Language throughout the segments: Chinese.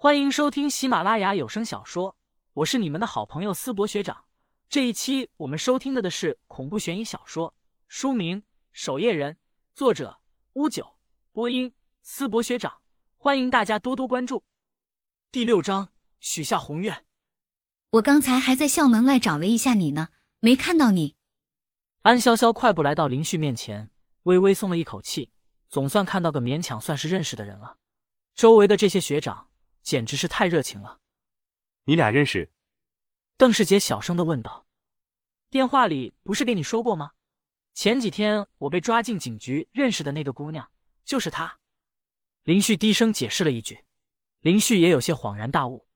欢迎收听喜马拉雅有声小说，我是你们的好朋友思博学长。这一期我们收听的的是恐怖悬疑小说，书名《守夜人》，作者乌九，播音思博学长。欢迎大家多多关注。第六章，许下宏愿。我刚才还在校门外找了一下你呢，没看到你。安潇潇快步来到林旭面前，微微松了一口气，总算看到个勉强算是认识的人了。周围的这些学长简直是太热情了。你俩认识？邓世杰小声的问道。电话里不是给你说过吗？前几天我被抓进警局，认识的那个姑娘就是她。林旭低声解释了一句。林旭也有些恍然大悟。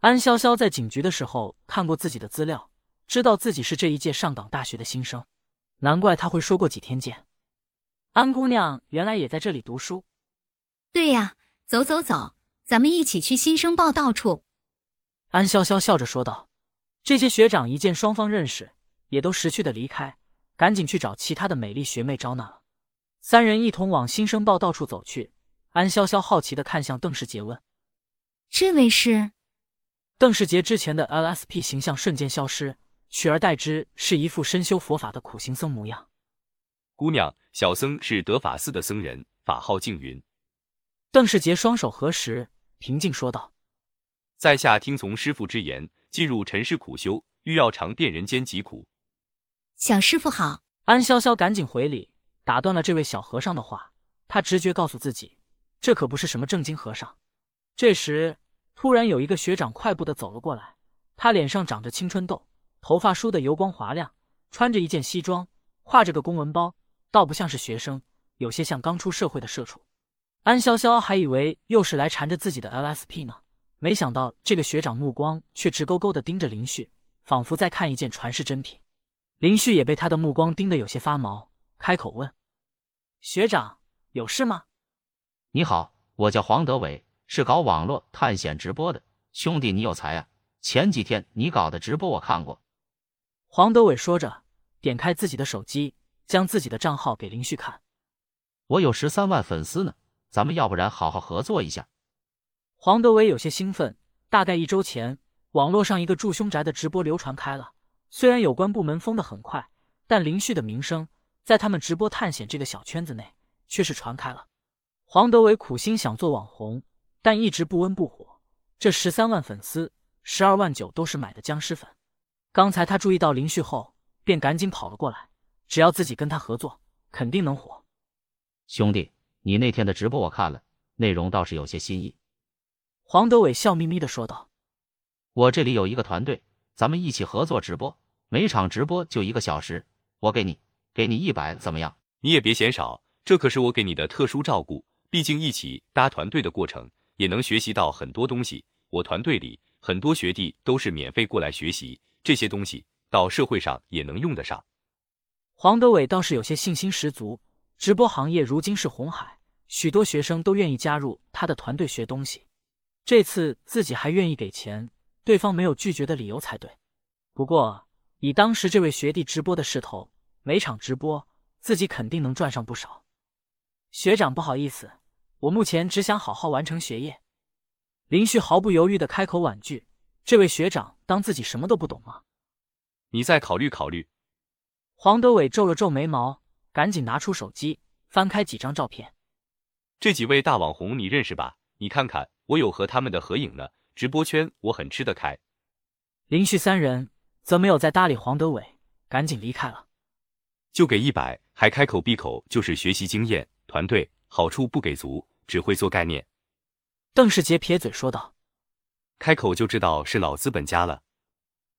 安潇潇在警局的时候看过自己的资料，知道自己是这一届上港大学的新生，难怪他会说过几天见。安姑娘原来也在这里读书。对呀，走走走，咱们一起去新生报道处。安潇潇笑着说道。这些学长一见双方认识，也都识趣的离开，赶紧去找其他的美丽学妹招纳了。三人一同往新生报道处走去。安潇潇好奇的看向邓世杰问：“这位是？”邓世杰之前的 LSP 形象瞬间消失，取而代之是一副深修佛法的苦行僧模样。姑娘，小僧是德法寺的僧人，法号静云。邓世杰双手合十，平静说道：“在下听从师傅之言，进入尘世苦修，欲要尝遍人间疾苦。”小师傅好。安潇潇赶紧回礼，打断了这位小和尚的话。他直觉告诉自己，这可不是什么正经和尚。这时。突然有一个学长快步的走了过来，他脸上长着青春痘，头发梳得油光滑亮，穿着一件西装，挎着个公文包，倒不像是学生，有些像刚出社会的社畜。安潇潇还以为又是来缠着自己的 LSP 呢，没想到这个学长目光却直勾勾的盯着林旭，仿佛在看一件传世珍品。林旭也被他的目光盯得有些发毛，开口问：“学长，有事吗？”“你好，我叫黄德伟。”是搞网络探险直播的兄弟，你有才啊！前几天你搞的直播我看过。黄德伟说着，点开自己的手机，将自己的账号给林旭看。我有十三万粉丝呢，咱们要不然好好合作一下？黄德伟有些兴奋。大概一周前，网络上一个住凶宅的直播流传开了。虽然有关部门封的很快，但林旭的名声在他们直播探险这个小圈子内却是传开了。黄德伟苦心想做网红。但一直不温不火，这十三万粉丝，十二万九都是买的僵尸粉。刚才他注意到林旭后，便赶紧跑了过来。只要自己跟他合作，肯定能火。兄弟，你那天的直播我看了，内容倒是有些新意。黄德伟笑眯眯的说道：“我这里有一个团队，咱们一起合作直播，每场直播就一个小时，我给你，给你一百，怎么样？你也别嫌少，这可是我给你的特殊照顾。毕竟一起搭团队的过程。”也能学习到很多东西。我团队里很多学弟都是免费过来学习这些东西，到社会上也能用得上。黄德伟倒是有些信心十足。直播行业如今是红海，许多学生都愿意加入他的团队学东西。这次自己还愿意给钱，对方没有拒绝的理由才对。不过以当时这位学弟直播的势头，每场直播自己肯定能赚上不少。学长，不好意思。我目前只想好好完成学业。林旭毫不犹豫的开口婉拒。这位学长当自己什么都不懂吗？你再考虑考虑。黄德伟皱了皱眉毛，赶紧拿出手机，翻开几张照片。这几位大网红你认识吧？你看看，我有和他们的合影呢。直播圈我很吃得开。林旭三人则没有再搭理黄德伟，赶紧离开了。就给一百，还开口闭口就是学习经验、团队好处不给足。只会做概念，邓世杰撇嘴说道：“开口就知道是老资本家了。”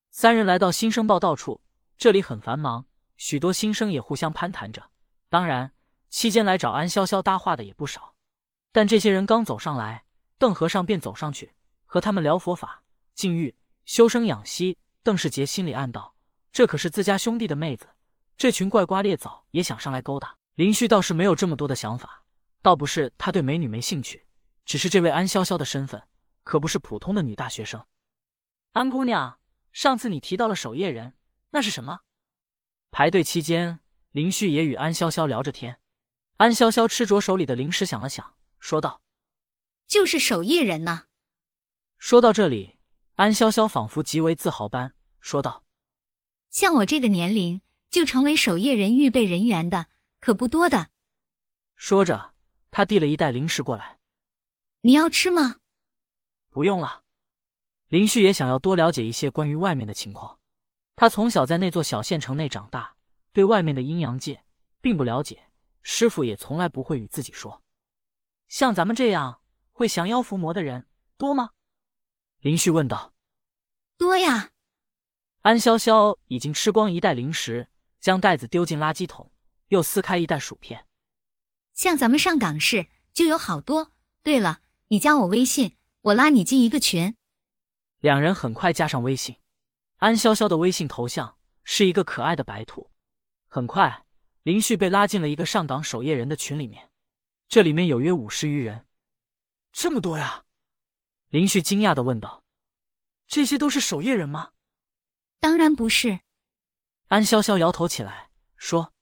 三人来到新生报道处，这里很繁忙，许多新生也互相攀谈着。当然，期间来找安潇潇搭话的也不少。但这些人刚走上来，邓和尚便走上去和他们聊佛法、禁欲、修身养息。邓世杰心里暗道：这可是自家兄弟的妹子，这群怪瓜裂枣也想上来勾搭。林旭倒是没有这么多的想法。倒不是他对美女没兴趣，只是这位安潇潇的身份可不是普通的女大学生。安姑娘，上次你提到了守夜人，那是什么？排队期间，林旭也与安潇潇聊着天。安潇潇吃着手里的零食，想了想，说道：“就是守夜人呐。”说到这里，安潇潇仿佛极为自豪般说道：“像我这个年龄就成为守夜人预备人员的，可不多的。”说着，他递了一袋零食过来：“你要吃吗？”“不用了。”林旭也想要多了解一些关于外面的情况。他从小在那座小县城内长大，对外面的阴阳界并不了解，师傅也从来不会与自己说。像咱们这样会降妖伏魔的人多吗？林旭问道。多呀。安潇潇已经吃光一袋零食，将袋子丢进垃圾桶，又撕开一袋薯片。像咱们上港市就有好多。对了，你加我微信，我拉你进一个群。两人很快加上微信。安潇潇的微信头像是一个可爱的白兔。很快，林旭被拉进了一个上岗守夜人的群里面，这里面有约五十余人。这么多呀！林旭惊讶的问道：“这些都是守夜人吗？”“当然不是。”安潇潇摇头起来说：“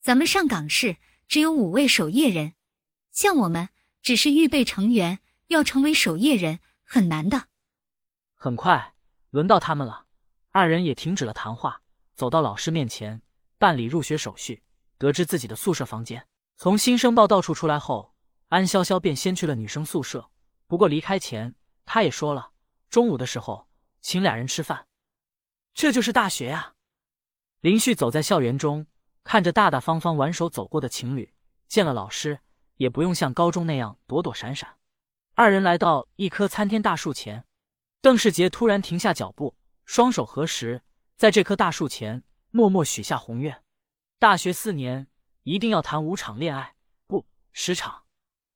咱们上岗市只有五位守夜人，像我们只是预备成员，要成为守夜人很难的。”很快，轮到他们了。二人也停止了谈话，走到老师面前办理入学手续。得知自己的宿舍房间从新生报道处出来后，安潇潇便先去了女生宿舍。不过离开前，他也说了，中午的时候请俩人吃饭。这就是大学呀！林旭走在校园中，看着大大方方挽手走过的情侣，见了老师也不用像高中那样躲躲闪闪。二人来到一棵参天大树前，邓世杰突然停下脚步。双手合十，在这棵大树前默默许下宏愿：大学四年一定要谈五场恋爱，不十场。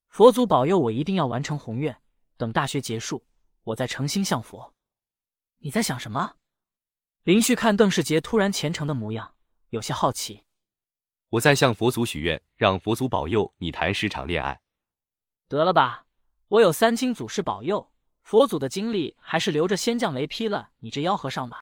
佛祖保佑我一定要完成宏愿。等大学结束，我再诚心向佛。你在想什么？林旭看邓世杰突然虔诚的模样，有些好奇。我在向佛祖许愿，让佛祖保佑你谈十场恋爱。得了吧，我有三清祖师保佑。佛祖的精力还是留着先降雷劈了你这妖和尚吧。